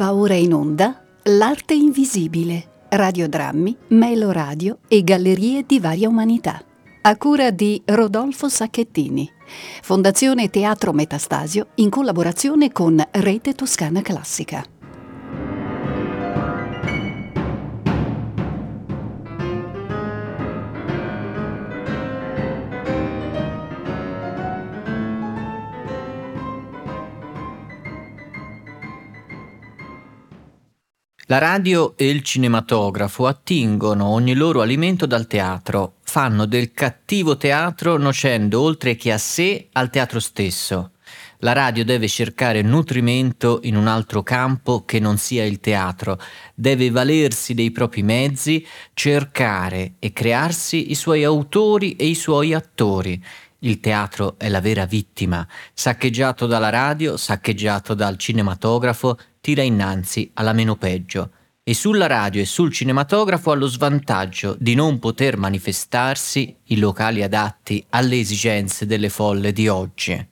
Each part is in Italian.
Va ora in onda L'arte invisibile, radiodrammi, meloradio e gallerie di varia umanità. A cura di Rodolfo Sacchettini. Fondazione Teatro Metastasio in collaborazione con Rete Toscana Classica. La radio e il cinematografo attingono ogni loro alimento dal teatro, fanno del cattivo teatro nocendo oltre che a sé al teatro stesso. La radio deve cercare nutrimento in un altro campo che non sia il teatro, deve valersi dei propri mezzi, cercare e crearsi i suoi autori e i suoi attori. Il teatro è la vera vittima, saccheggiato dalla radio, saccheggiato dal cinematografo, tira innanzi alla meno peggio e sulla radio e sul cinematografo ha lo svantaggio di non poter manifestarsi i locali adatti alle esigenze delle folle di oggi.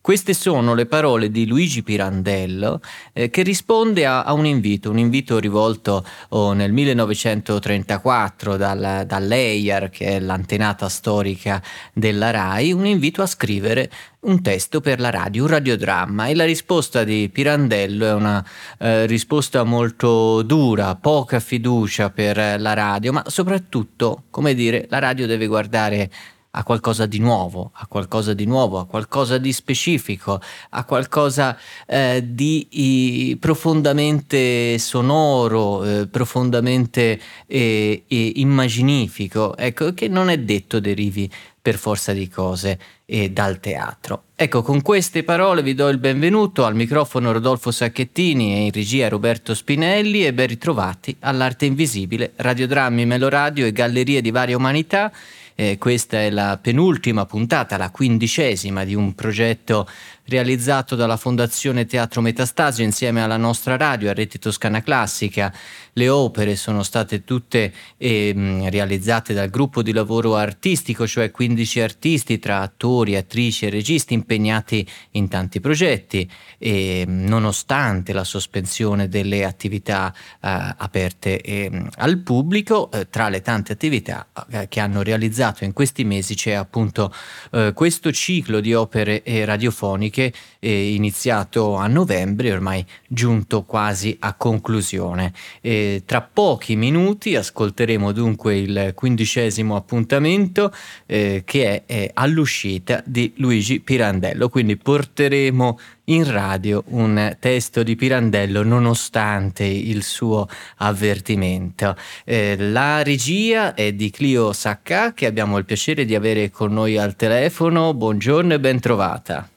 Queste sono le parole di Luigi Pirandello eh, che risponde a, a, un invito, un invito rivolto oh, nel 1934 dal, dall'EIAR, che è l'antenata storica della RAI, un invito a scrivere un testo per la radio, un radiodramma. E la risposta di Pirandello è una eh, risposta molto dura, poca fiducia per la radio, ma soprattutto, come dire, la radio deve guardare a qualcosa di nuovo, a qualcosa di nuovo, a qualcosa di specifico, a qualcosa eh, di i, profondamente sonoro, eh, profondamente eh, immaginifico, ecco, che non è detto derivi per forza di cose e dal teatro. Ecco, con queste parole vi do il benvenuto al microfono Rodolfo Sacchettini e in regia Roberto Spinelli e ben ritrovati all'Arte Invisibile, radiodrammi, meloradio e gallerie di varia umanità eh, questa è la penultima puntata, la quindicesima di un progetto realizzato dalla Fondazione Teatro Metastasio insieme alla nostra radio, a Rete Toscana Classica. Le opere sono state tutte eh, realizzate dal gruppo di lavoro artistico, cioè 15 artisti tra attori, attrici e registi impegnati in tanti progetti e nonostante la sospensione delle attività eh, aperte eh, al pubblico, eh, tra le tante attività eh, che hanno realizzato in questi mesi c'è appunto eh, questo ciclo di opere radiofoniche eh, iniziato a novembre, ormai giunto quasi a conclusione. E tra pochi minuti ascolteremo dunque il quindicesimo appuntamento eh, che è, è all'uscita di Luigi Pirandello, quindi porteremo in radio un testo di Pirandello nonostante il suo avvertimento. Eh, la regia è di Clio Sacca che abbiamo il piacere di avere con noi al telefono. Buongiorno e ben trovata.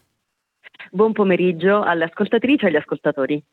Buon pomeriggio alle ascoltatrici e agli ascoltatori.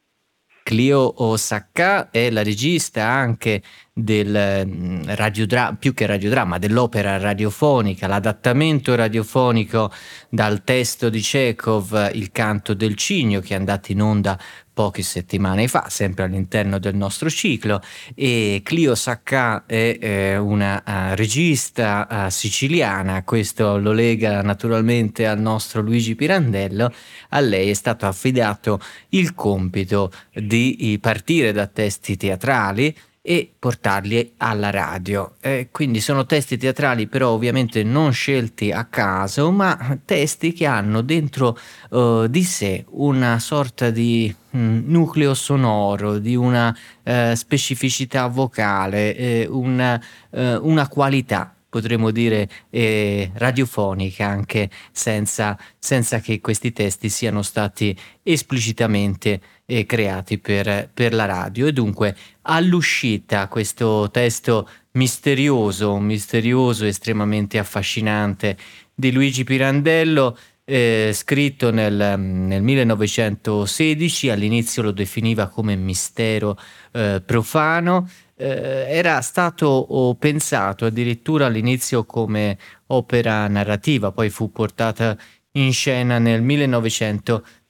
Clio Osaka è la regista anche del mm, radiodramma, più che radiodramma, dell'opera radiofonica, l'adattamento radiofonico dal testo di Chekhov, Il canto del cigno, che è andato in onda poche settimane fa, sempre all'interno del nostro ciclo, e Clio Sacca è eh, una uh, regista uh, siciliana, questo lo lega naturalmente al nostro Luigi Pirandello, a lei è stato affidato il compito di partire da testi teatrali, e portarli alla radio. Eh, quindi sono testi teatrali però ovviamente non scelti a caso, ma testi che hanno dentro uh, di sé una sorta di mm, nucleo sonoro, di una uh, specificità vocale, eh, una, uh, una qualità potremmo dire eh, radiofonica anche senza, senza, che questi testi siano stati esplicitamente eh, creati per, per, la radio. E dunque all'uscita questo testo misterioso, misterioso, estremamente affascinante di Luigi Pirandello eh, scritto nel, nel, 1916, all'inizio lo definiva come mistero eh, profano, eh, era stato pensato addirittura all'inizio come opera narrativa, poi fu portata in scena nel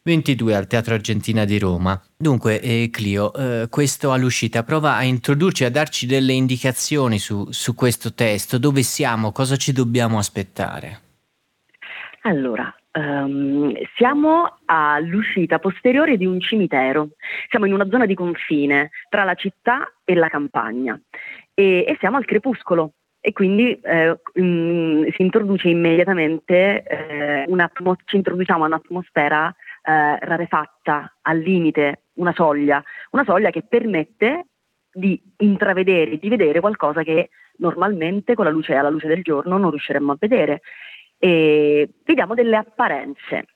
1922 al Teatro Argentina di Roma. Dunque, eh, Clio, eh, questo all'uscita prova a introdurci, a darci delle indicazioni su, su questo testo, dove siamo, cosa ci dobbiamo aspettare. Allora, Um, siamo all'uscita posteriore di un cimitero, siamo in una zona di confine tra la città e la campagna. E, e siamo al crepuscolo. E quindi eh, mh, mm, si introduce immediatamente eh, ci introduciamo a un'atmosfera eh, rarefatta, al limite, una soglia, una soglia che permette di intravedere, di vedere qualcosa che normalmente con la luce alla luce del giorno non riusciremmo a vedere e vediamo delle apparenze.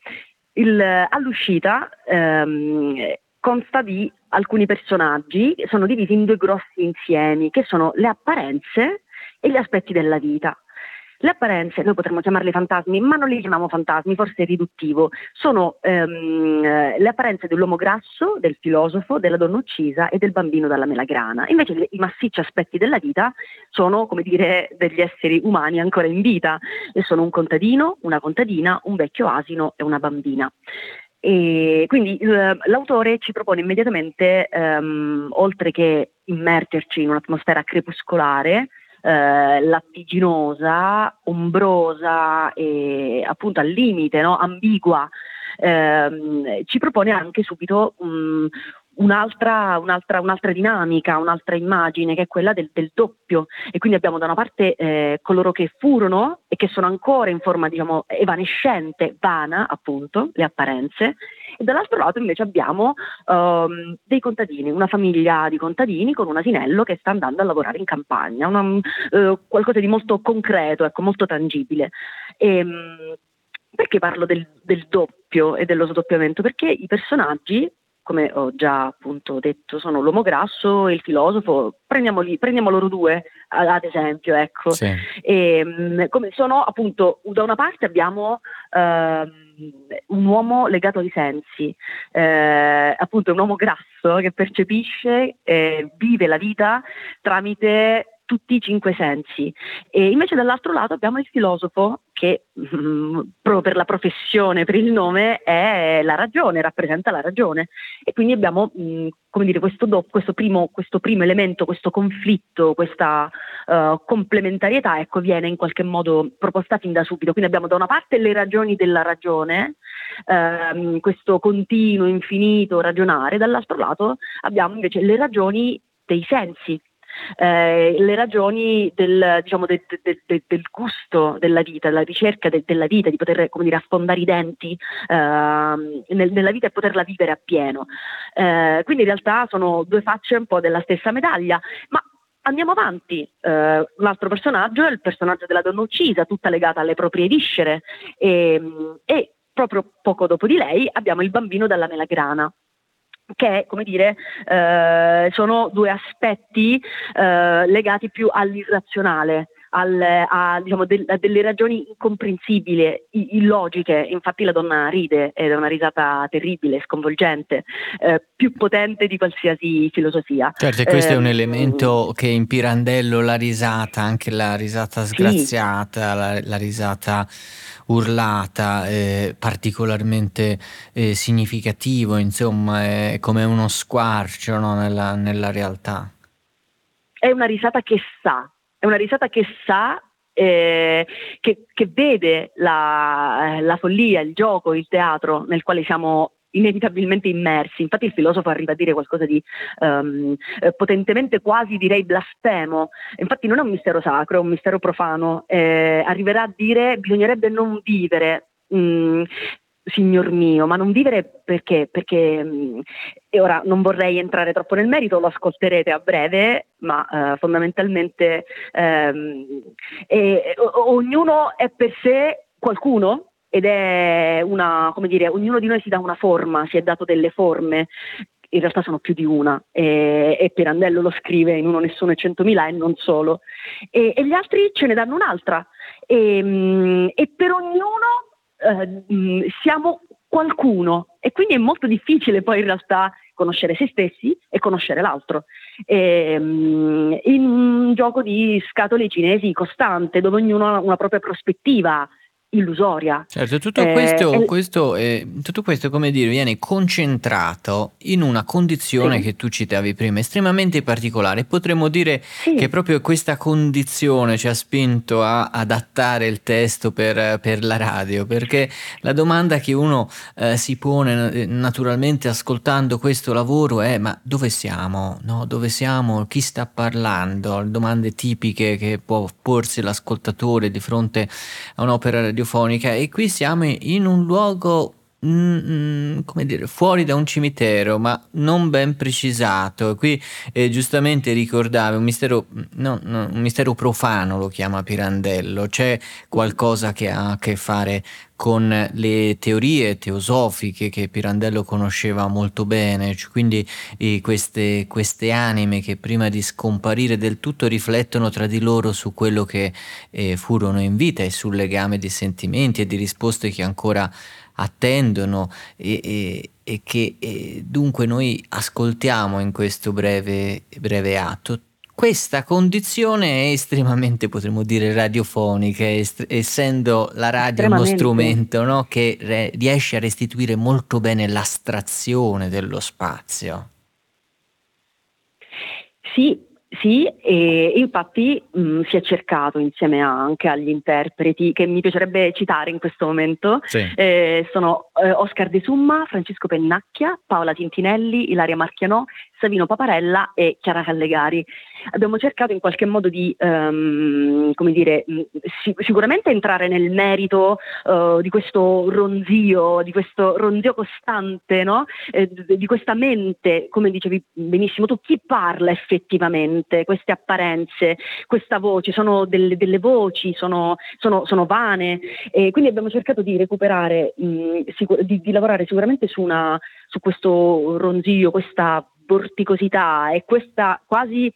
Il, all'uscita ehm, consta di alcuni personaggi sono divisi in due grossi insiemi, che sono le apparenze e gli aspetti della vita. Le apparenze, noi potremmo chiamarle fantasmi, ma non li chiamiamo fantasmi, forse è riduttivo, sono ehm, le apparenze dell'uomo grasso, del filosofo, della donna uccisa e del bambino dalla melagrana. Invece i massicci aspetti della vita sono, come dire, degli esseri umani ancora in vita e sono un contadino, una contadina, un vecchio asino e una bambina. E quindi eh, l'autore ci propone immediatamente, ehm, oltre che immergerci in un'atmosfera crepuscolare, eh, lattiginosa, ombrosa e appunto al limite, no? ambigua, ehm, ci propone anche subito um, un'altra, un'altra, un'altra, dinamica, un'altra immagine che è quella del, del doppio e quindi abbiamo da una parte eh, coloro che furono e che sono ancora in forma diciamo evanescente, vana appunto, le apparenze e dall'altro lato invece abbiamo um, dei contadini, una famiglia di contadini con un asinello che sta andando a lavorare in campagna, una, uh, qualcosa di molto concreto, ecco, molto tangibile. E, um, perché parlo del, del doppio e dello sdoppiamento? Perché i personaggi come ho già appunto detto, sono l'uomo grasso e il filosofo, prendiamoli, prendiamo loro due ad esempio, ecco. Sì. E, ehm, come sono appunto, da una parte abbiamo uh, un uomo legato ai sensi, eh, appunto un uomo grasso che percepisce e vive la vita tramite tutti i cinque sensi. E invece dall'altro lato abbiamo il filosofo che mm, proprio per la professione, per il nome, è la ragione, rappresenta la ragione. E quindi abbiamo mm, come dire, questo, do, questo, primo, questo, primo, elemento, questo conflitto, questa uh, complementarietà, ecco, viene in qualche modo proposta fin da subito. Quindi abbiamo da una parte le ragioni della ragione, ehm, questo continuo, infinito ragionare, dall'altro lato abbiamo invece le ragioni dei sensi, eh, le ragioni del, diciamo, de, de, de, del, gusto della vita, della ricerca della vita, di poter come dire, affondare i denti eh, nel, nella vita e poterla vivere appieno. Eh, quindi in realtà sono due facce un po' della stessa medaglia, ma andiamo avanti. Uh, un altro personaggio è il personaggio della donna uccisa, tutta legata alle proprie viscere, e, e, proprio poco dopo di lei abbiamo il bambino dalla melagrana che come dire eh, sono due aspetti eh, legati più all'irrazionale al, a, diciamo, del, a, delle ragioni incomprensibili, illogiche. Infatti la donna ride ed è una risata terribile, sconvolgente, eh, più potente di qualsiasi filosofia. Certo, e questo eh, è un ehm, elemento che in Pirandello la risata, anche la risata sgraziata, sì. la, la, risata urlata, è particolarmente eh, significativo, insomma, è come uno squarcio no, nella, nella realtà. È una risata che sa, una risata che sa eh, che, che, vede la, la, follia, il gioco, il teatro nel quale siamo inevitabilmente immersi. Infatti il filosofo arriva a dire qualcosa di um, potentemente quasi direi blasfemo. Infatti non è un mistero sacro, è un mistero profano. Eh, arriverà a dire bisognerebbe non vivere. Mm, signor mio, ma non vivere perché? Perché, mm, e ora non vorrei entrare troppo nel merito, lo ascolterete a breve, ma eh, fondamentalmente ehm, eh, ognuno è per sé qualcuno ed è una, come dire, ognuno di noi si dà una forma, si è dato delle forme. In realtà sono più di una e, e Pirandello lo scrive in uno nessuno e centomila e non solo. E, e, gli altri ce ne danno un'altra. E, mm, e per ognuno eh, siamo qualcuno e quindi è molto difficile poi in realtà conoscere se stessi e conoscere l'altro. E, um, in un gioco di scatole cinesi costante dove ognuno ha una propria prospettiva illusoria. Certo, tutto, eh, questo, eh, questo, eh, tutto questo, come dire, viene concentrato in una condizione sì. che tu citavi prima, estremamente particolare. Potremmo dire sì. che proprio questa condizione ci ha spinto a adattare il testo per, per la radio, perché la domanda che uno eh, si pone eh, naturalmente ascoltando questo lavoro è ma dove siamo? No? Dove siamo? Chi sta parlando? Domande tipiche che può porsi l'ascoltatore di fronte a un'opera radiofonica e qui siamo in un luogo Mm, mm, come dire, fuori da un cimitero, ma non ben precisato. Qui eh, giustamente ricordavi un mistero, no, no, un mistero profano, lo chiama Pirandello. C'è qualcosa che ha a che fare con le teorie teosofiche che Pirandello conosceva molto bene, cioè quindi eh, queste, queste, anime che prima di scomparire del tutto riflettono tra di loro su quello che eh, furono in vita e sul legame di sentimenti e di risposte che ancora attendono e, e, e che e dunque noi ascoltiamo in questo breve, breve atto. Questa condizione è estremamente, potremmo dire, radiofonica, est- essendo la radio uno strumento no? che re- riesce a restituire molto bene l'astrazione dello spazio. Sì, sì, e infatti mh, si è cercato insieme anche agli interpreti che mi piacerebbe citare in questo momento, sì. eh, sono eh, Oscar De Summa, Francesco Pennacchia, Paola Tintinelli, Ilaria Marchianò, Savino Paparella e Chiara Callegari. Abbiamo cercato in qualche modo di, um, come dire, sic- sicuramente entrare nel merito uh, di questo ronzio, di questo ronzio costante, no? eh, di questa mente, come dicevi benissimo tu, chi parla effettivamente, queste apparenze, questa voce, sono delle, delle voci, sono, sono, sono, vane e quindi abbiamo cercato di recuperare, mh, sicur- di, di lavorare sicuramente su, una, su questo ronzio, questa vorticosità e questa quasi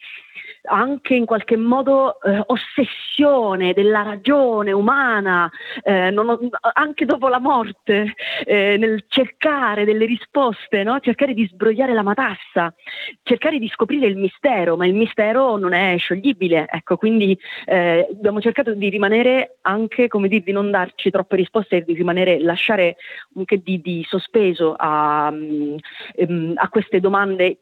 anche in qualche modo eh, ossessione della ragione umana, eh, non, anche dopo la morte, eh, nel cercare delle risposte, no? cercare di sbrogliare la matassa, cercare di scoprire il mistero, ma il mistero non è scioglibile. Ecco, quindi eh, abbiamo cercato di rimanere anche, come dire, di non darci troppe risposte e di rimanere, lasciare anche di, di sospeso a, mm, ehm, a queste domande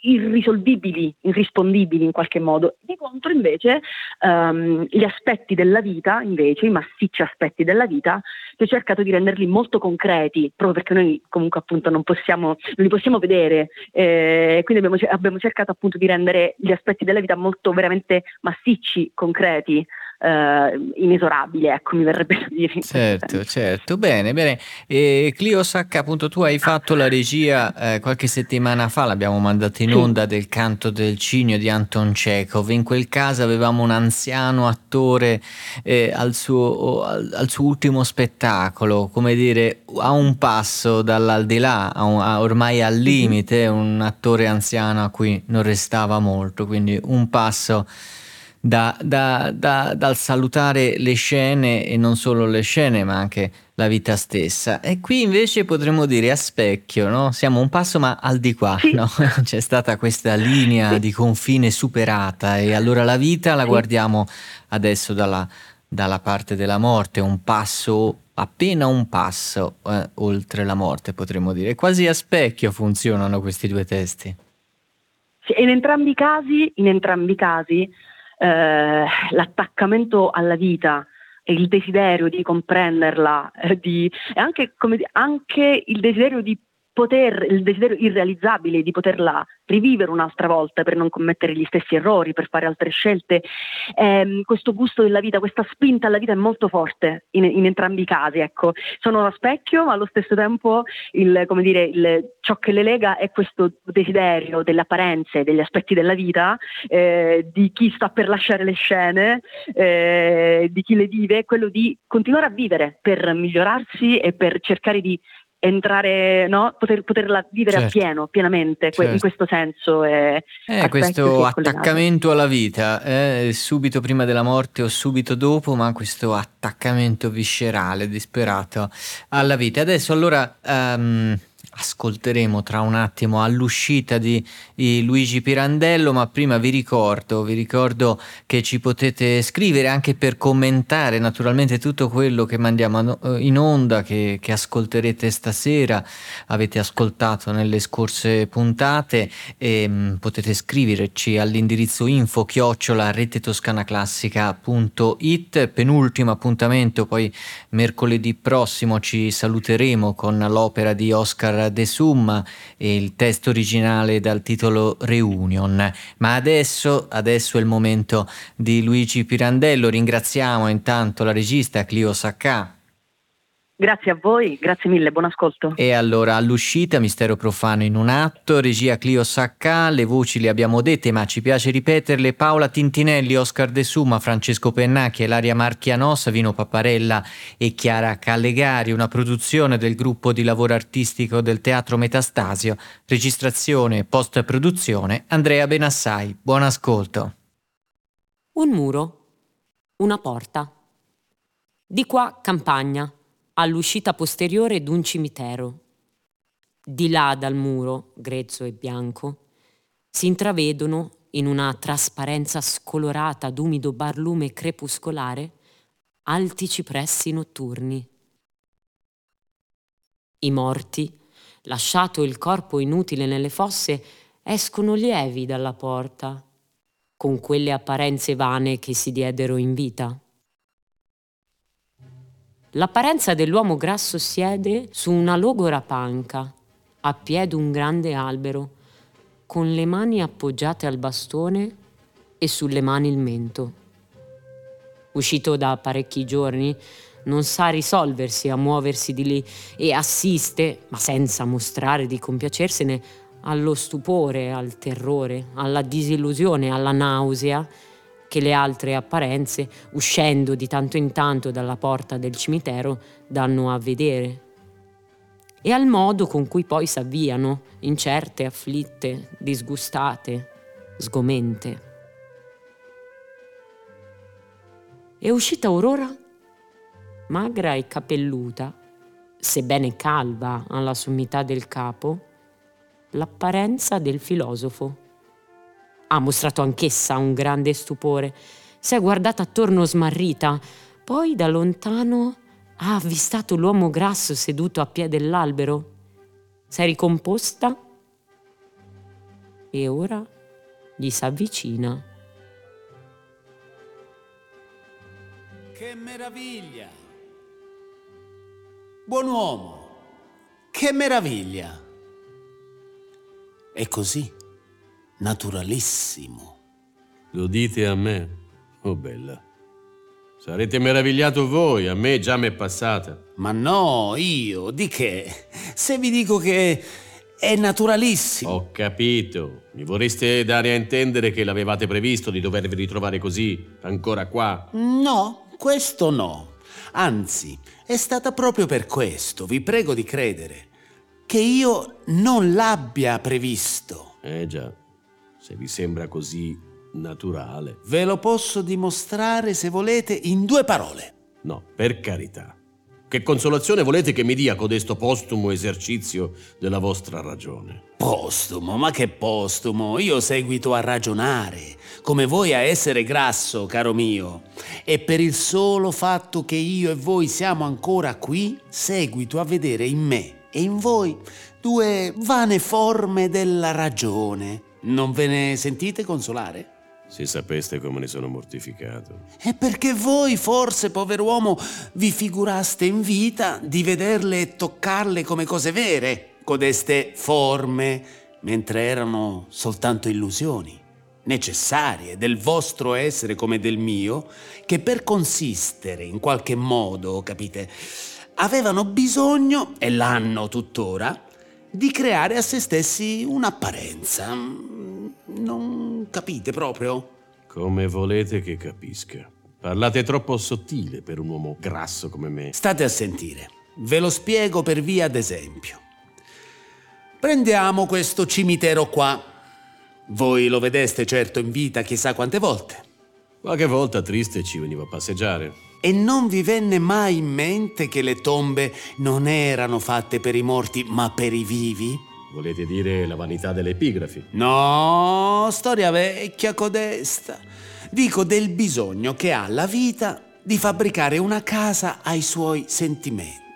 irrisolvibili, irrispondibili in qualche modo. Di contro invece um, gli aspetti della vita, invece, i massicci aspetti della vita, che ho cercato di renderli molto concreti, proprio perché noi comunque appunto non, possiamo, non li possiamo vedere, eh, quindi abbiamo, abbiamo cercato appunto di rendere gli aspetti della vita molto veramente massicci, concreti eh, inesorabile, ecco, mi verrebbe da dire. Certo, certo, bene, bene. E Clio Sacca, appunto, tu hai fatto la regia eh, qualche settimana fa, l'abbiamo mandata in onda, sì. del canto del cigno di Anton Chekhov. In quel caso avevamo un anziano attore eh, al, suo, al, al, suo, ultimo spettacolo, come dire, a un passo dall'aldilà, a un, a ormai al limite, un attore anziano a cui non restava molto, quindi un passo da, da, da, dal salutare le scene e non solo le scene ma anche la vita stessa e qui invece potremmo dire a specchio no? siamo un passo ma al di qua sì. no? c'è stata questa linea sì. di confine superata e allora la vita la sì. guardiamo adesso dalla, dalla, parte della morte un passo appena un passo eh, oltre la morte potremmo dire quasi a specchio funzionano questi due testi in entrambi i casi in entrambi i casi eh, l'attaccamento alla vita e il desiderio di comprenderla, eh, di, e anche, come, anche il desiderio di poter, il desiderio irrealizzabile di poterla rivivere un'altra volta per non commettere gli stessi errori, per fare altre scelte. Eh, questo gusto della vita, questa spinta alla vita è molto forte in, in entrambi i casi. Ecco. Sono uno specchio, ma allo stesso tempo il, dire, il, ciò che le lega è questo desiderio delle apparenze, degli aspetti della vita, eh, di chi sta per lasciare le scene, eh, di chi le vive, quello di continuare a vivere per migliorarsi e per cercare di entrare, no? Poter, poterla vivere certo. appieno, pienamente, certo. in questo senso. È, eh, questo attaccamento alla vita, eh, subito prima della morte o subito dopo, ma questo attaccamento viscerale, disperato alla vita. Adesso allora... Um, ascolteremo tra un attimo all'uscita di, di, Luigi Pirandello, ma prima vi ricordo, vi ricordo che ci potete scrivere anche per commentare naturalmente tutto quello che mandiamo eh, in onda, che, che ascolterete stasera, avete ascoltato nelle scorse puntate e mh, mm, potete scriverci all'indirizzo info chiocciola retetoscanaclassica.it, penultimo appuntamento, poi mercoledì prossimo ci saluteremo con l'opera di Oscar De Summa e il testo originale dal titolo Reunion. Ma adesso, adesso è il momento di Luigi Pirandello. Ringraziamo intanto la regista Clio Saccà Grazie a voi, grazie mille, buon ascolto. E allora all'uscita Mistero Profano in un atto, regia Clio Sacca, le voci le abbiamo dette ma ci piace ripeterle, Paola Tintinelli, Oscar De Suma, Francesco Pennacchi, Elaria Marchianos, Vino Paparella e Chiara Callegari, una produzione del gruppo di lavoro artistico del Teatro Metastasio, registrazione e post-produzione Andrea Benassai. Buon ascolto. Un muro, una porta. Di qua campagna all'uscita posteriore d'un cimitero. Di là dal muro, grezzo e bianco, si intravedono, in una trasparenza scolorata d'umido barlume crepuscolare, alti cipressi notturni. I morti, lasciato il corpo inutile nelle fosse, escono lievi dalla porta, con quelle apparenze vane che si diedero in vita. L'apparenza dell'uomo grasso siede su una logora panca, a piede un grande albero, con le mani appoggiate al bastone e sulle mani il mento. Uscito da parecchi giorni, non sa risolversi a muoversi di lì e assiste, ma senza mostrare di compiacersene, allo stupore, al terrore, alla disillusione, alla nausea che le altre apparenze, uscendo di tanto in tanto dalla porta del cimitero, danno a vedere. E al modo con cui poi s'avviano, incerte, afflitte, disgustate, sgomente. È uscita Aurora, magra e capelluta, sebbene calva alla sommità del capo, l'apparenza del filosofo ha mostrato anch'essa un grande stupore. Si è guardata attorno smarrita, poi da lontano ha avvistato l'uomo grasso seduto a piede dell'albero. Si è ricomposta e ora gli s'avvicina. Che meraviglia! Buon uomo! Che meraviglia! E così naturalissimo. Lo dite a me? Oh bella. Sarete meravigliato voi, a me già m'è passata. Ma no, io, di che? Se vi dico che è naturalissimo. Ho capito. Mi vorreste dare a intendere che l'avevate previsto di dovervi ritrovare così, ancora qua? No, questo no. Anzi, è stata proprio per questo, vi prego di credere, che io non l'abbia previsto. Eh già se vi sembra così naturale. Ve lo posso dimostrare se volete in due parole. No, per carità. Che consolazione volete che mi dia codesto postumo esercizio della vostra ragione? Postumo? Ma che postumo? Io seguito a ragionare, come voi a essere grasso, caro mio. E per il solo fatto che io e voi siamo ancora qui, seguito a vedere in me e in voi due vane forme della ragione non ve ne sentite consolare? Se sapeste come ne sono mortificato. È perché voi, forse, pover'uomo, vi figuraste in vita di vederle e toccarle come cose vere, codeste forme, mentre erano soltanto illusioni, necessarie del vostro essere come del mio, che per consistere in qualche modo, capite, avevano bisogno, e l'hanno tuttora, di creare a se stessi un'apparenza. Non capite proprio? Come volete che capisca. Parlate troppo sottile per un uomo grasso come me. State a sentire. Ve lo spiego per via d'esempio. Prendiamo questo cimitero qua. Voi lo vedeste certo in vita chissà quante volte. Qualche volta triste ci veniva a passeggiare. E non vi venne mai in mente che le tombe non erano fatte per i morti, ma per i vivi? Volete dire la vanità delle epigrafi? No, storia vecchia codesta. Dico del bisogno che ha la vita di fabbricare una casa ai suoi sentimenti.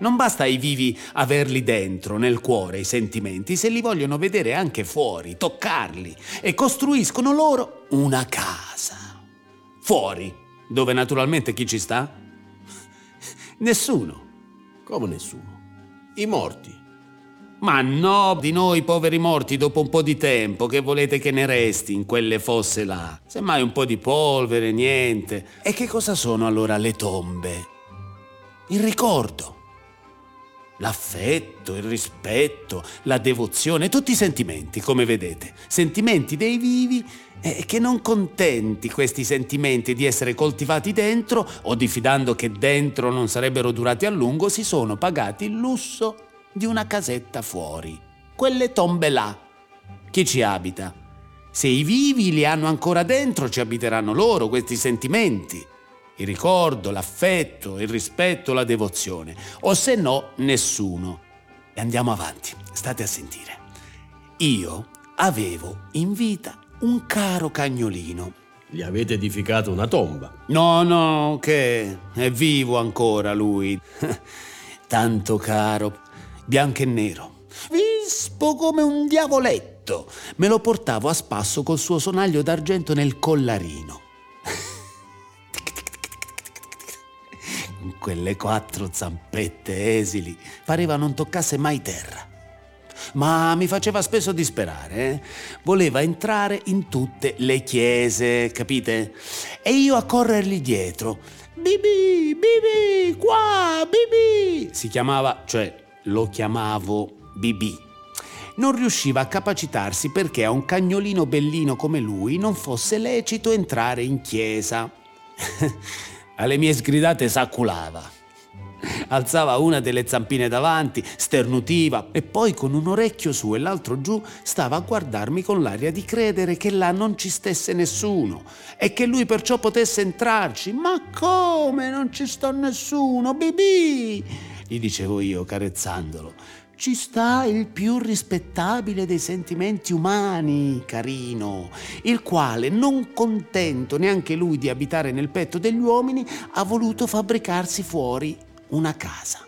Non basta ai vivi averli dentro, nel cuore, i sentimenti, se li vogliono vedere anche fuori, toccarli e costruiscono loro una casa. Fuori, dove naturalmente chi ci sta? Nessuno. Come nessuno? I morti. Ma no, di noi poveri morti dopo un po' di tempo, che volete che ne resti in quelle fosse là? Semmai un po' di polvere, niente. E che cosa sono allora le tombe? Il ricordo l'affetto, il rispetto, la devozione, tutti i sentimenti, come vedete, sentimenti dei vivi e che non contenti questi sentimenti di essere coltivati dentro o diffidando che dentro non sarebbero durati a lungo, si sono pagati il lusso di una casetta fuori. Quelle tombe là. Chi ci abita? Se i vivi li hanno ancora dentro, ci abiteranno loro questi sentimenti il ricordo, l'affetto, il rispetto, la devozione, o se no nessuno. E andiamo avanti, state a sentire. Io avevo in vita un caro cagnolino. Gli avete edificato una tomba? No, no, che è vivo ancora lui. Tanto caro, bianco e nero, vispo come un diavoletto. Me lo portavo a spasso col suo sonaglio d'argento nel collarino. Quelle quattro zampette esili, pareva non toccasse mai terra. Ma mi faceva spesso disperare, eh? voleva entrare in tutte le chiese, capite? E io a corrergli dietro. Bibi, Bibi, qua, Bibi! Si chiamava, cioè lo chiamavo Bibi non riusciva a capacitarsi perché a un cagnolino bellino come lui non fosse lecito entrare in chiesa. alle mie sgridate s'acculava. Alzava una delle zampine davanti, sternutiva e poi con un orecchio su e l'altro giù stava a guardarmi con l'aria di credere che là non ci stesse nessuno e che lui perciò potesse entrarci. Ma come non ci sta nessuno, bibì? gli dicevo io carezzandolo ci sta il più rispettabile dei sentimenti umani, carino, il quale, non contento neanche lui di abitare nel petto degli uomini, ha voluto fabbricarsi fuori una casa.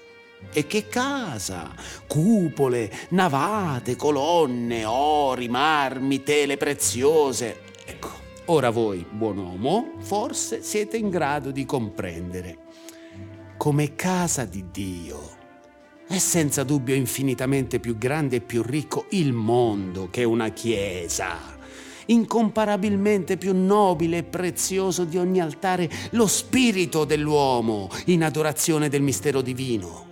E che casa! Cupole, navate, colonne, ori, marmi, tele preziose. Ecco, ora voi, buon uomo, forse siete in grado di comprendere. Come casa di Dio è senza dubbio infinitamente più grande e più ricco il mondo che una chiesa. Incomparabilimente più nobile e prezioso di ogni altare lo spirito dell'uomo in adorazione del mistero divino.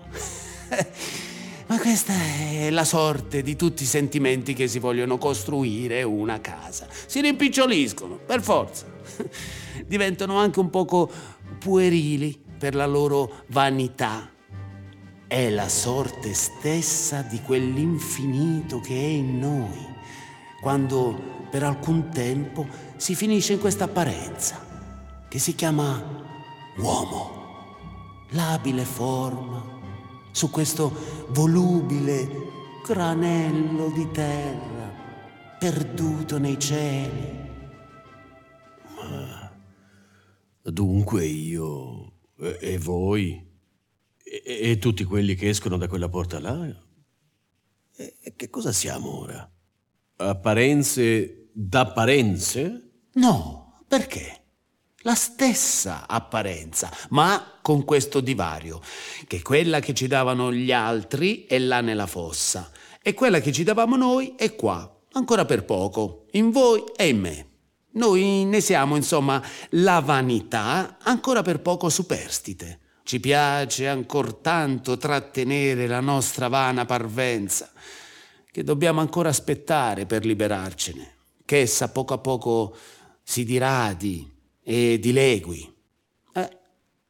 Ma questa è la sorte di tutti i sentimenti che si vogliono costruire una casa. Si rimpiccioliscono, per forza. Diventano anche un poco puerili per la loro vanità è la sorte stessa di quell'infinito che è in noi, quando per alcun tempo si finisce in questa apparenza, che si chiama uomo. Labile forma su questo volubile granello di terra perduto nei cieli. Ma dunque io e voi e, e, tutti quelli che escono da quella porta là? E, e che cosa siamo ora? Apparenze d'apparenze? No, perché? La stessa apparenza, ma con questo divario, che quella che ci davano gli altri è là nella fossa e quella che ci davamo noi è qua, ancora per poco, in voi e in me. Noi ne siamo, insomma, la vanità ancora per poco superstite. Ci piace ancor tanto trattenere la nostra vana parvenza, che dobbiamo ancora aspettare per liberarcene, che essa poco a poco si diradi e dilegui. Eh,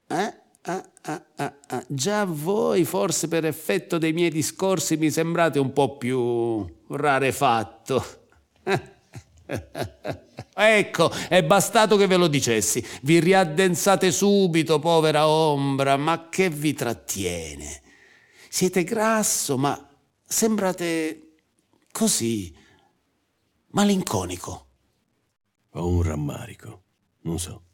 eh, eh, eh, eh, eh. Già voi, forse per effetto dei miei discorsi, mi sembrate un po' più rarefatto. Ecco, è bastato che ve lo dicessi. Vi riaddensate subito, povera ombra, ma che vi trattiene? Siete grasso, ma sembrate così malinconico. Ho un rammarico, non so.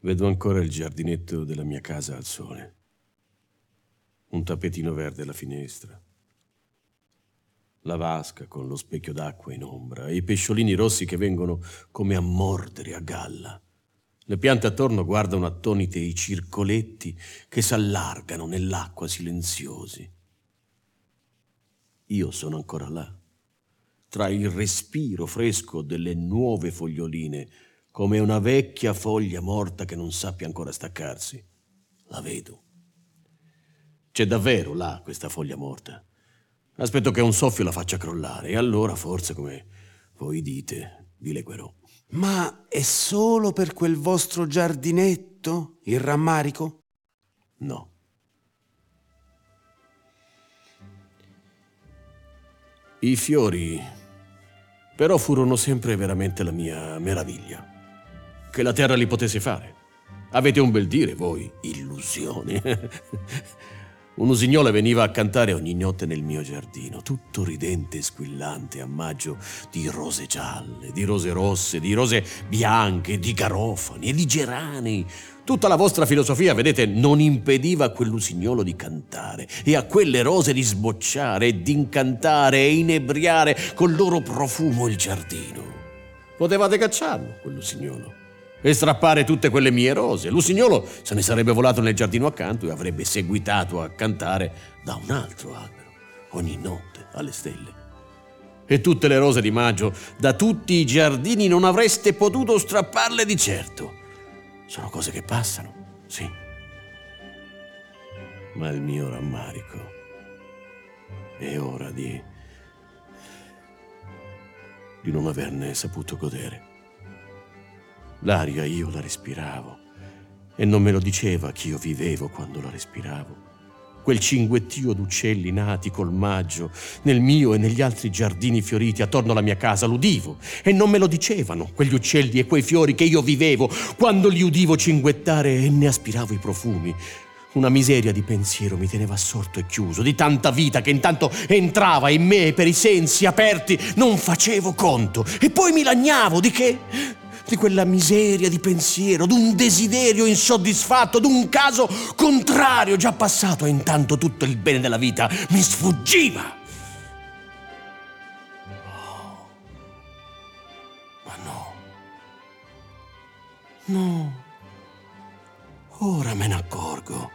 Vedo ancora il giardinetto della mia casa al sole. Un tappetino verde alla finestra. La vasca con lo specchio d'acqua in ombra e i pesciolini rossi che vengono come a mordere a galla. Le piante attorno guardano attonite i circoletti che s'allargano nell'acqua silenziosi. Io sono ancora là, tra il respiro fresco delle nuove foglioline come una vecchia foglia morta che non sappia ancora staccarsi. La vedo. C'è davvero là questa foglia morta. Aspetto che un soffio la faccia crollare e allora forse, come voi dite, vi legherò. Ma è solo per quel vostro giardinetto il rammarico? No. I fiori però furono sempre veramente la mia meraviglia che la terra li potesse fare. Avete un bel dire voi, illusione. Un usignolo veniva a cantare ogni notte nel mio giardino, tutto ridente e squillante a maggio di rose gialle, di rose rosse, di rose bianche, di garofani e di geranei. Tutta la vostra filosofia, vedete, non impediva a quell'usignolo di cantare e a quelle rose di sbocciare e di incantare e inebriare col loro profumo il giardino. Potevate cacciarlo, quell'usignolo e strappare tutte quelle mie rose. Lusignolo se ne sarebbe volato nel giardino accanto e avrebbe seguitato a cantare da un altro albero, ogni notte alle stelle. E tutte le rose di maggio, da tutti i giardini, non avreste potuto strapparle di certo. Sono cose che passano, sì. Ma il mio rammarico è ora di... di non averne saputo godere. L'aria io la respiravo e non me lo diceva che io vivevo quando la respiravo. Quel cinguettio d'uccelli nati col maggio nel mio e negli altri giardini fioriti attorno alla mia casa l'udivo e non me lo dicevano quegli uccelli e quei fiori che io vivevo quando li udivo cinguettare e ne aspiravo i profumi. Una miseria di pensiero mi teneva assorto e chiuso, di tanta vita che intanto entrava in me per i sensi aperti non facevo conto e poi mi lagnavo di che di quella miseria di pensiero, d'un desiderio insoddisfatto, d'un caso contrario già passato e intanto tutto il bene della vita mi sfuggiva. Oh, ma no, no, ora me ne accorgo.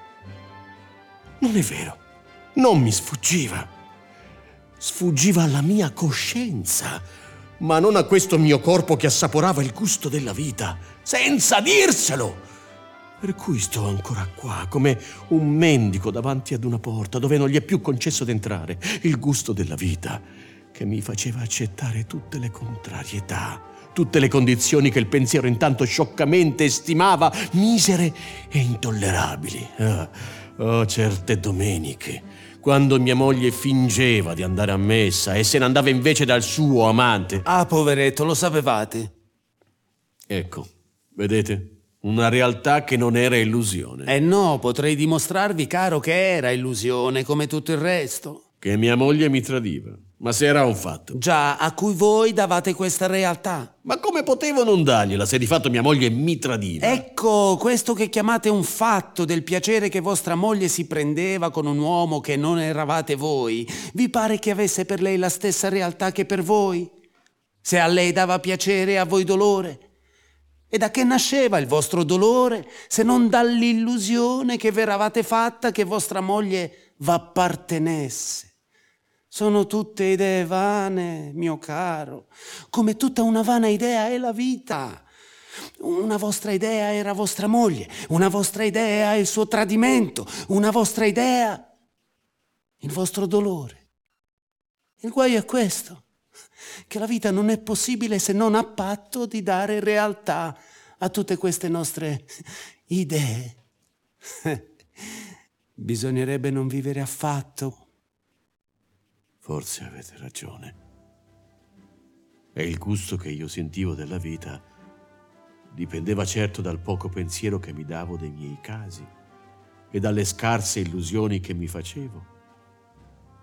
Non è vero, non mi sfuggiva. Sfuggiva alla mia coscienza ma non a questo mio corpo che assaporava il gusto della vita, senza dirselo. Per cui sto ancora qua, come un mendico davanti ad una porta dove non gli è più concesso d'entrare, il gusto della vita che mi faceva accettare tutte le contrarietà, tutte le condizioni che il pensiero intanto scioccamente stimava misere e intollerabili. Oh, oh certe domeniche quando mia moglie fingeva di andare a messa e se ne andava invece dal suo amante. Ah, poveretto, lo sapevate. Ecco, vedete? Una realtà che non era illusione. Eh no, potrei dimostrarvi, caro, che era illusione come tutto il resto. Che mia moglie mi tradiva. Ma se era un fatto. Già, a cui voi davate questa realtà. Ma come potevo non dargliela se di fatto mia moglie mi tradiva? Ecco, questo che chiamate un fatto del piacere che vostra moglie si prendeva con un uomo che non eravate voi, vi pare che avesse per lei la stessa realtà che per voi? Se a lei dava piacere e a voi dolore? E da che nasceva il vostro dolore se non dall'illusione che vi eravate fatta che vostra moglie v'appartenesse? Sono tutte idee vane, mio caro, come tutta una vana idea è la vita. Una vostra idea era vostra moglie, una vostra idea il suo tradimento, una vostra idea il vostro dolore. Il guaio è questo, che la vita non è possibile se non a patto di dare realtà a tutte queste nostre idee. Bisognerebbe non vivere affatto Forse avete ragione. E il gusto che io sentivo della vita dipendeva certo dal poco pensiero che mi davo dei miei casi e dalle scarse illusioni che mi facevo.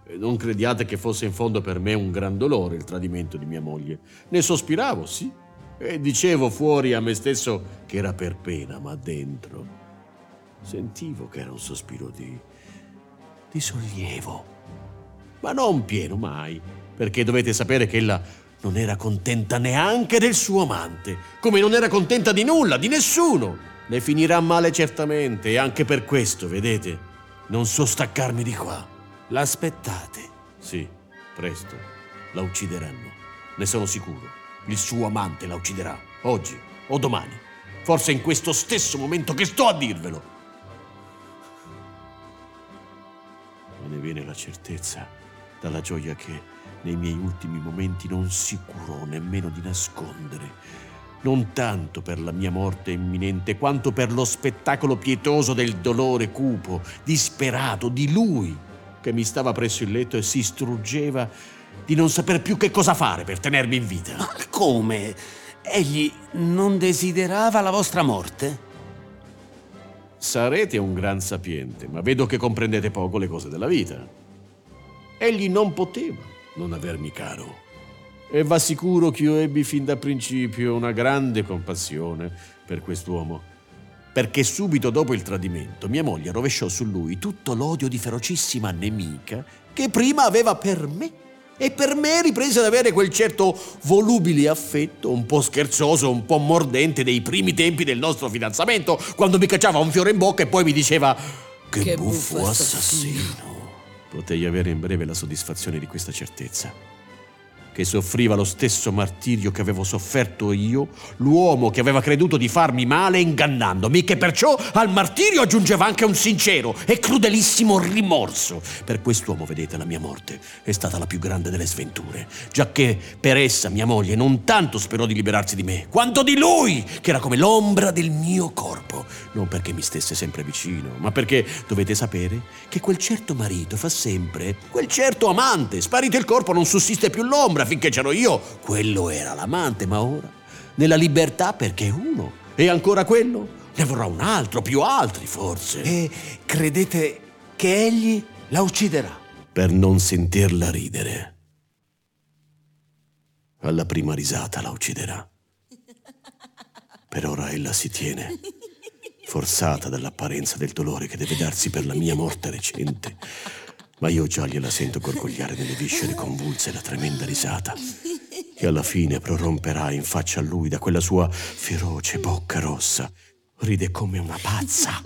E non crediate che fosse in fondo per me un gran dolore il tradimento di mia moglie. Ne sospiravo, sì, e dicevo fuori a me stesso che era per pena, ma dentro sentivo che era un sospiro di, di sollievo. Ma non pieno mai, perché dovete sapere che ella non era contenta neanche del suo amante, come non era contenta di nulla, di nessuno. Ne finirà male certamente e anche per questo, vedete, non so staccarmi di qua. L'aspettate. Sì, presto. La uccideranno. Ne sono sicuro. Il suo amante la ucciderà. Oggi o domani. Forse in questo stesso momento che sto a dirvelo. Me ne viene la certezza dalla gioia che nei miei ultimi momenti non si curò nemmeno di nascondere non tanto per la mia morte imminente, quanto per lo spettacolo pietoso del dolore cupo, disperato di lui, che mi stava presso il letto e si struggeva di non saper più che cosa fare per tenermi in vita. Ma come? Egli non desiderava la vostra morte? Sarete un gran sapiente, ma vedo che comprendete poco le cose della vita. Egli non poteva non avermi caro. E va sicuro che io ebbi fin da principio una grande compassione per quest'uomo, perché subito dopo il tradimento mia moglie rovesciò su lui tutto l'odio di ferocissima nemica che prima aveva per me. E per me riprese ad avere quel certo volubile affetto, un po' scherzoso, un po' mordente dei primi tempi del nostro fidanzamento, quando mi cacciava un fiore in bocca e poi mi diceva che, che buffo, buffo assassino. assassino. Potei avere in breve la soddisfazione di questa certezza che soffriva lo stesso martirio che avevo sofferto io, l'uomo che aveva creduto di farmi male ingannandomi, che perciò al martirio aggiungeva anche un sincero e crudelissimo rimorso. Per quest'uomo, vedete, la mia morte è stata la più grande delle sventure, giacché per essa mia moglie non tanto sperò di liberarsi di me, quanto di lui, che era come l'ombra del mio corpo, non perché mi stesse sempre vicino, ma perché dovete sapere che quel certo marito fa sempre quel certo amante, sparito il corpo non sussiste più l'ombra, finché c'ero io, quello era l'amante, ma ora, nella libertà perché uno, e ancora quello, ne vorrà un altro, più altri forse. E credete che egli la ucciderà? Per non sentirla ridere. Alla prima risata la ucciderà. Per ora ella si tiene, forzata dall'apparenza del dolore che deve darsi per la mia morte recente ma io già gliela sento gorgogliare nelle viscere convulse la tremenda risata, che alla fine proromperà in faccia a lui da quella sua feroce bocca rossa. Ride come una pazza.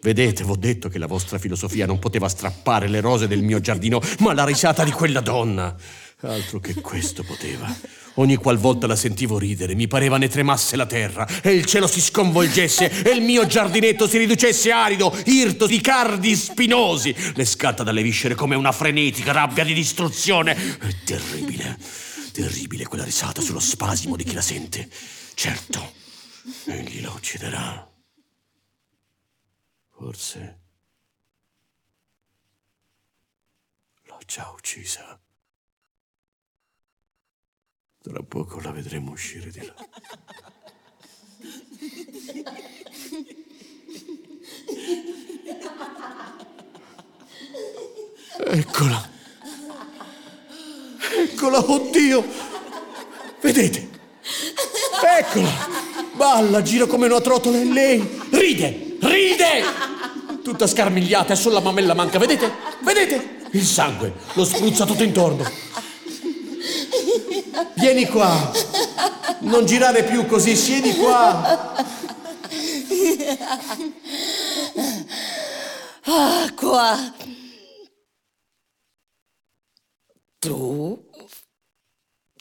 Vedete, v'ho detto che la vostra filosofia non poteva strappare le rose del mio giardino, ma la risata di quella donna. Altro che questo poteva. Ogni qualvolta la sentivo ridere, mi pareva ne tremasse la terra e il cielo si sconvolgesse e il mio giardinetto si riducesse arido, irto di cardi spinosi. Le scatta dalle viscere come una frenetica rabbia di distruzione. È terribile, terribile quella risata sullo spasimo di chi la sente. Certo, egli la ucciderà. Forse l'ho già uccisa. Tra poco la vedremo uscire di là. Eccola. Eccola, oddio. Vedete? Eccola. Balla, gira come una trottola e lei ride, ride. Tutta scarmigliata e solo la mamella manca, vedete? Vedete? Il sangue lo spruzza tutto intorno. Vieni qua. Non girare più così, siedi qua. Acqua. Tu?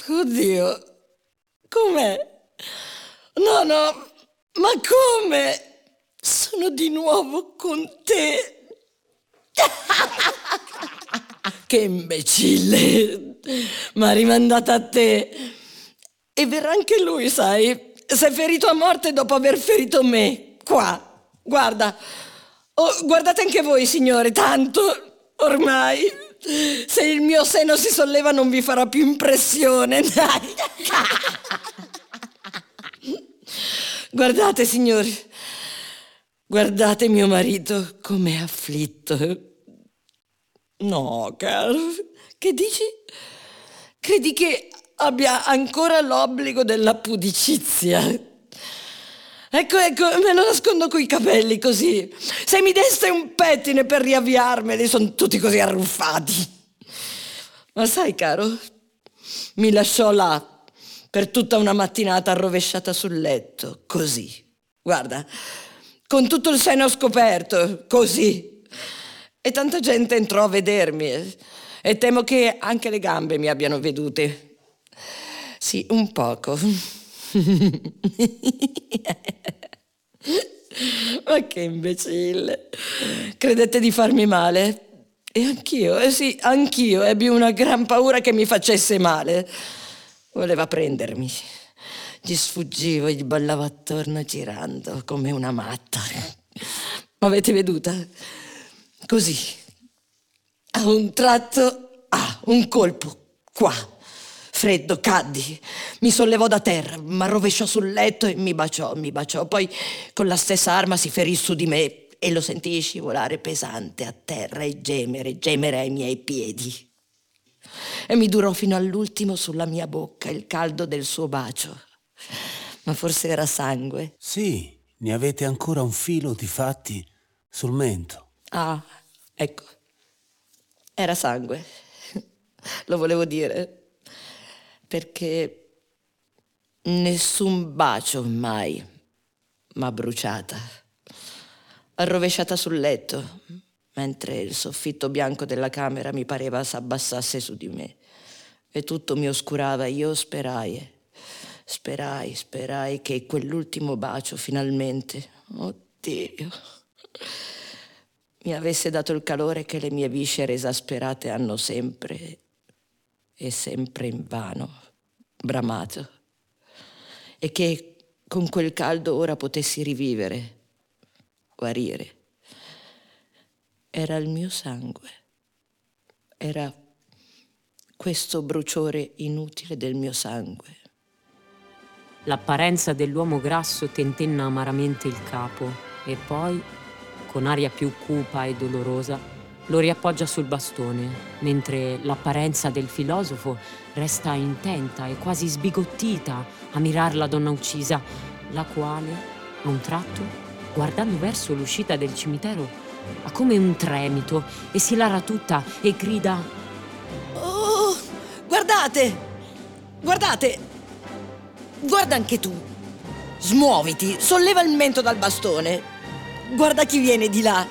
Oddio. Com'è? No, no. Ma come? Sono di nuovo con te. che imbecille ma rimandata a te. E verrà anche lui, sai. Si è ferito a morte dopo aver ferito me. Qua, guarda. Oh, guardate anche voi, signore, tanto ormai Se il mio seno si solleva non vi farà più impressione. Dai. Guardate, signori. Guardate mio marito com'è afflitto. No, caro. Che dici? Credi che abbia ancora l'obbligo della pudicizia? Ecco, ecco, me lo nascondo coi capelli così. Se mi deste un pettine per riavviarmeli, sono tutti così arruffati. Ma sai, caro, mi lasciò là per tutta una mattinata arrovesciata sul letto, così. Guarda, con tutto il seno scoperto, così. E tanta gente entrò a vedermi e temo che anche le gambe mi abbiano vedute. Sì, un poco. Ma che imbecille. Credete di farmi male? E anch'io, eh sì, anch'io ebbi una gran paura che mi facesse male. Voleva prendermi. Gli sfuggivo, gli ballavo attorno girando come una matta. M'avete veduta? Così. A un tratto, ah, un colpo, qua. Freddo, caddi. Mi sollevò da terra, mi rovesciò sul letto e mi baciò, mi baciò. Poi con la stessa arma si ferì su di me e lo sentii scivolare pesante a terra e gemere, gemere ai miei piedi. E mi durò fino all'ultimo sulla mia bocca il caldo del suo bacio. Ma forse era sangue. Sì, ne avete ancora un filo di fatti sul mento. Ah, ecco. Era sangue. Lo volevo dire. Perché nessun bacio mai m'ha bruciata arrovesciata sul letto, mentre il soffitto bianco della camera mi pareva s'abbassasse su di me e tutto mi oscurava. Io sperai, sperai, sperai che quell'ultimo bacio finalmente, oddio, mi avesse dato il calore che le mie viscere esasperate hanno sempre e sempre invano bramato e che con quel caldo ora potessi rivivere guarire. Era il mio sangue, era questo bruciore inutile del mio sangue. L'apparenza dell'uomo grasso tentenna amaramente il capo e poi, con aria più cupa e dolorosa, lo riappoggia sul bastone, mentre l'apparenza del filosofo resta intenta e quasi sbigottita a mirar la donna uccisa, la quale, a un tratto, guardando verso l'uscita del cimitero, ha come un tremito e si lara tutta e grida: Oh, guardate! Guardate! Guarda anche tu! Smuoviti, solleva il mento dal bastone. Guarda chi viene di là,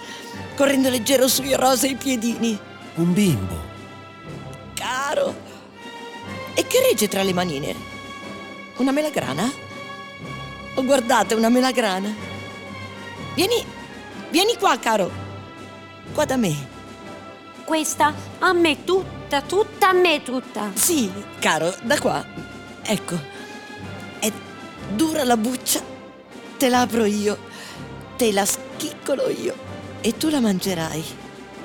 correndo leggero sui rosei piedini. Un bimbo. Caro! E che regge tra le manine? Una melagrana? Oh, guardate, una melagrana! Vieni, vieni qua, caro. Qua da me. Questa a me tutta, tutta a me tutta. Sì, caro, da qua. Ecco. È dura la buccia. Te la apro io. Te la schiccolo io. E tu la mangerai.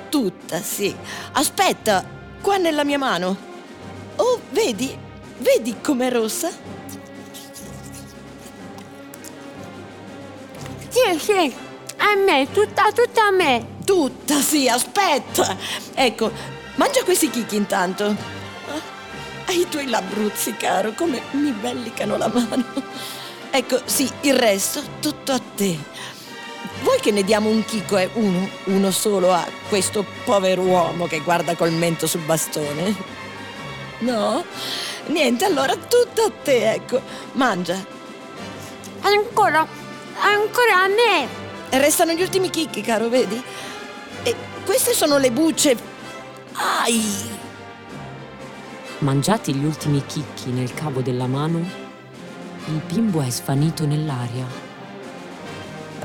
Tutta, sì. Aspetta, qua nella mia mano. Oh, vedi? Vedi com'è rossa? Sì, sì, a me, tutta, tutta a me. Tutta, sì, aspetta. Ecco, mangia questi chicchi intanto. Ah, I tuoi labbruzzi, caro, come mi bellicano la mano. Ecco, sì, il resto tutto a te. Vuoi che ne diamo un chicco, eh? Uno, uno solo a questo povero uomo che guarda col mento sul bastone? No? Niente, allora tutto a te, ecco. Mangia. Ancora Ancora a me! Restano gli ultimi chicchi, caro, vedi? E queste sono le bucce. Ai! Mangiati gli ultimi chicchi nel cavo della mano, il bimbo è svanito nell'aria.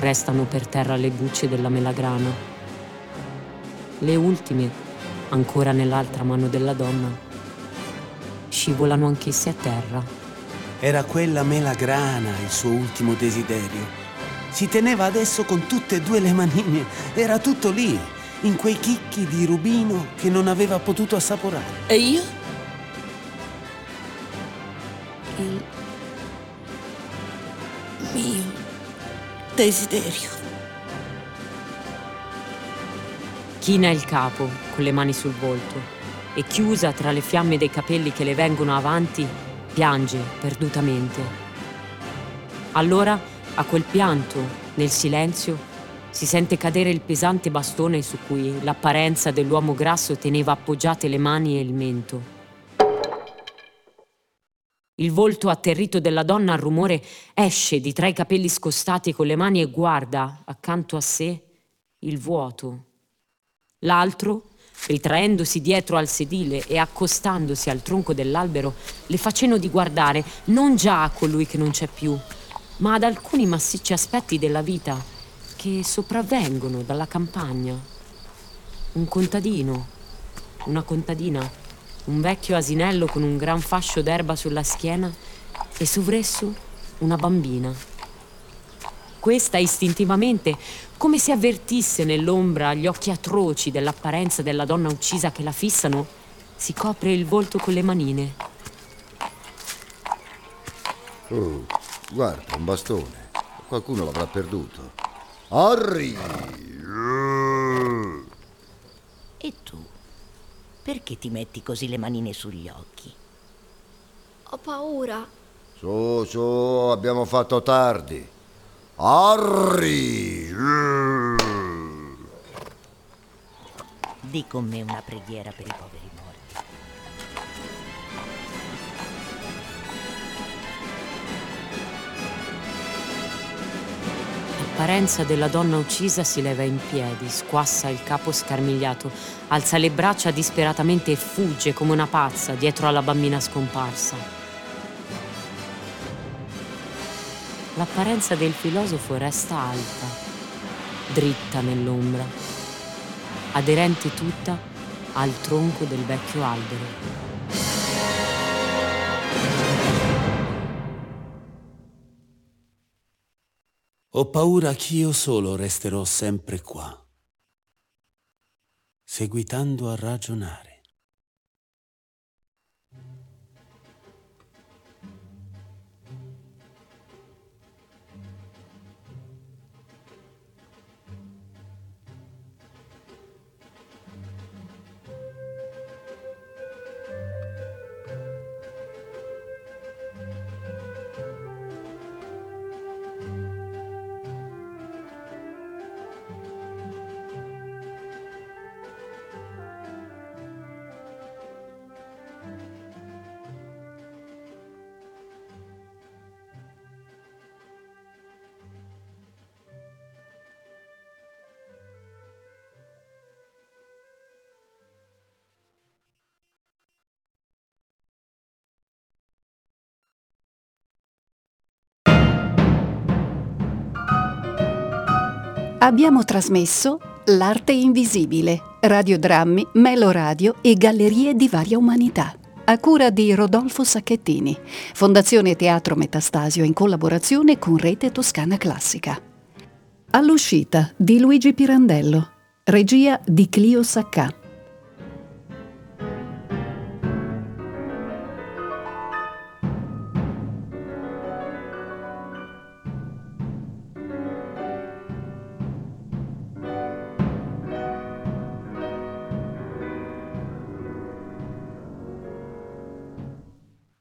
Restano per terra le bucce della melagrana. Le ultime, ancora nell'altra mano della donna, scivolano anch'esse a terra. Era quella melagrana il suo ultimo desiderio si teneva adesso con tutte e due le manine, era tutto lì. in quei chicchi di rubino che non aveva potuto assaporare. E io? Il mio desiderio. China il capo con le mani sul volto e chiusa tra le fiamme dei capelli che le vengono avanti, piange perdutamente. Allora, a quel pianto, nel silenzio, si sente cadere il pesante bastone su cui l'apparenza dell'uomo grasso teneva appoggiate le mani e il mento. Il volto atterrito della donna al rumore esce di tra i capelli scostati con le mani e guarda accanto a sé il vuoto L'altro, ritraendosi dietro al sedile e accostandosi al tronco dell'albero, le fa cenno di guardare non già a colui che non c'è più, ma ad alcuni massicci aspetti della vita che sopravvengono dalla campagna. Un contadino, una contadina, un vecchio asinello con un gran fascio d'erba sulla schiena e sovresso una bambina. Questa istintivamente come se avvertisse nell'ombra gli occhi atroci dell'apparenza della donna uccisa che la fissano, si copre il volto con le manine. Oh, guarda, un bastone. Qualcuno l'avrà perduto. Arri! E tu? Perché ti metti così le manine sugli occhi? Ho paura. Su, su, abbiamo fatto tardi. Arri! Di con me una preghiera per i poveri L'apparenza della donna uccisa si leva in piedi, squassa il capo scarmigliato, alza le braccia disperatamente e fugge come una pazza dietro alla bambina scomparsa. l'apparenza del filosofo resta alta, dritta nell'ombra, aderente tutta al tronco del vecchio albero. Ho paura che io solo resterò sempre qua, seguitando a ragionare. Abbiamo trasmesso L'arte invisibile, radiodrammi, meloradio e gallerie di varia umanità. A cura di Rodolfo Sacchettini, Fondazione Teatro Metastasio in collaborazione con Rete Toscana Classica. All'uscita di Luigi Pirandello, regia di Clio Saccà.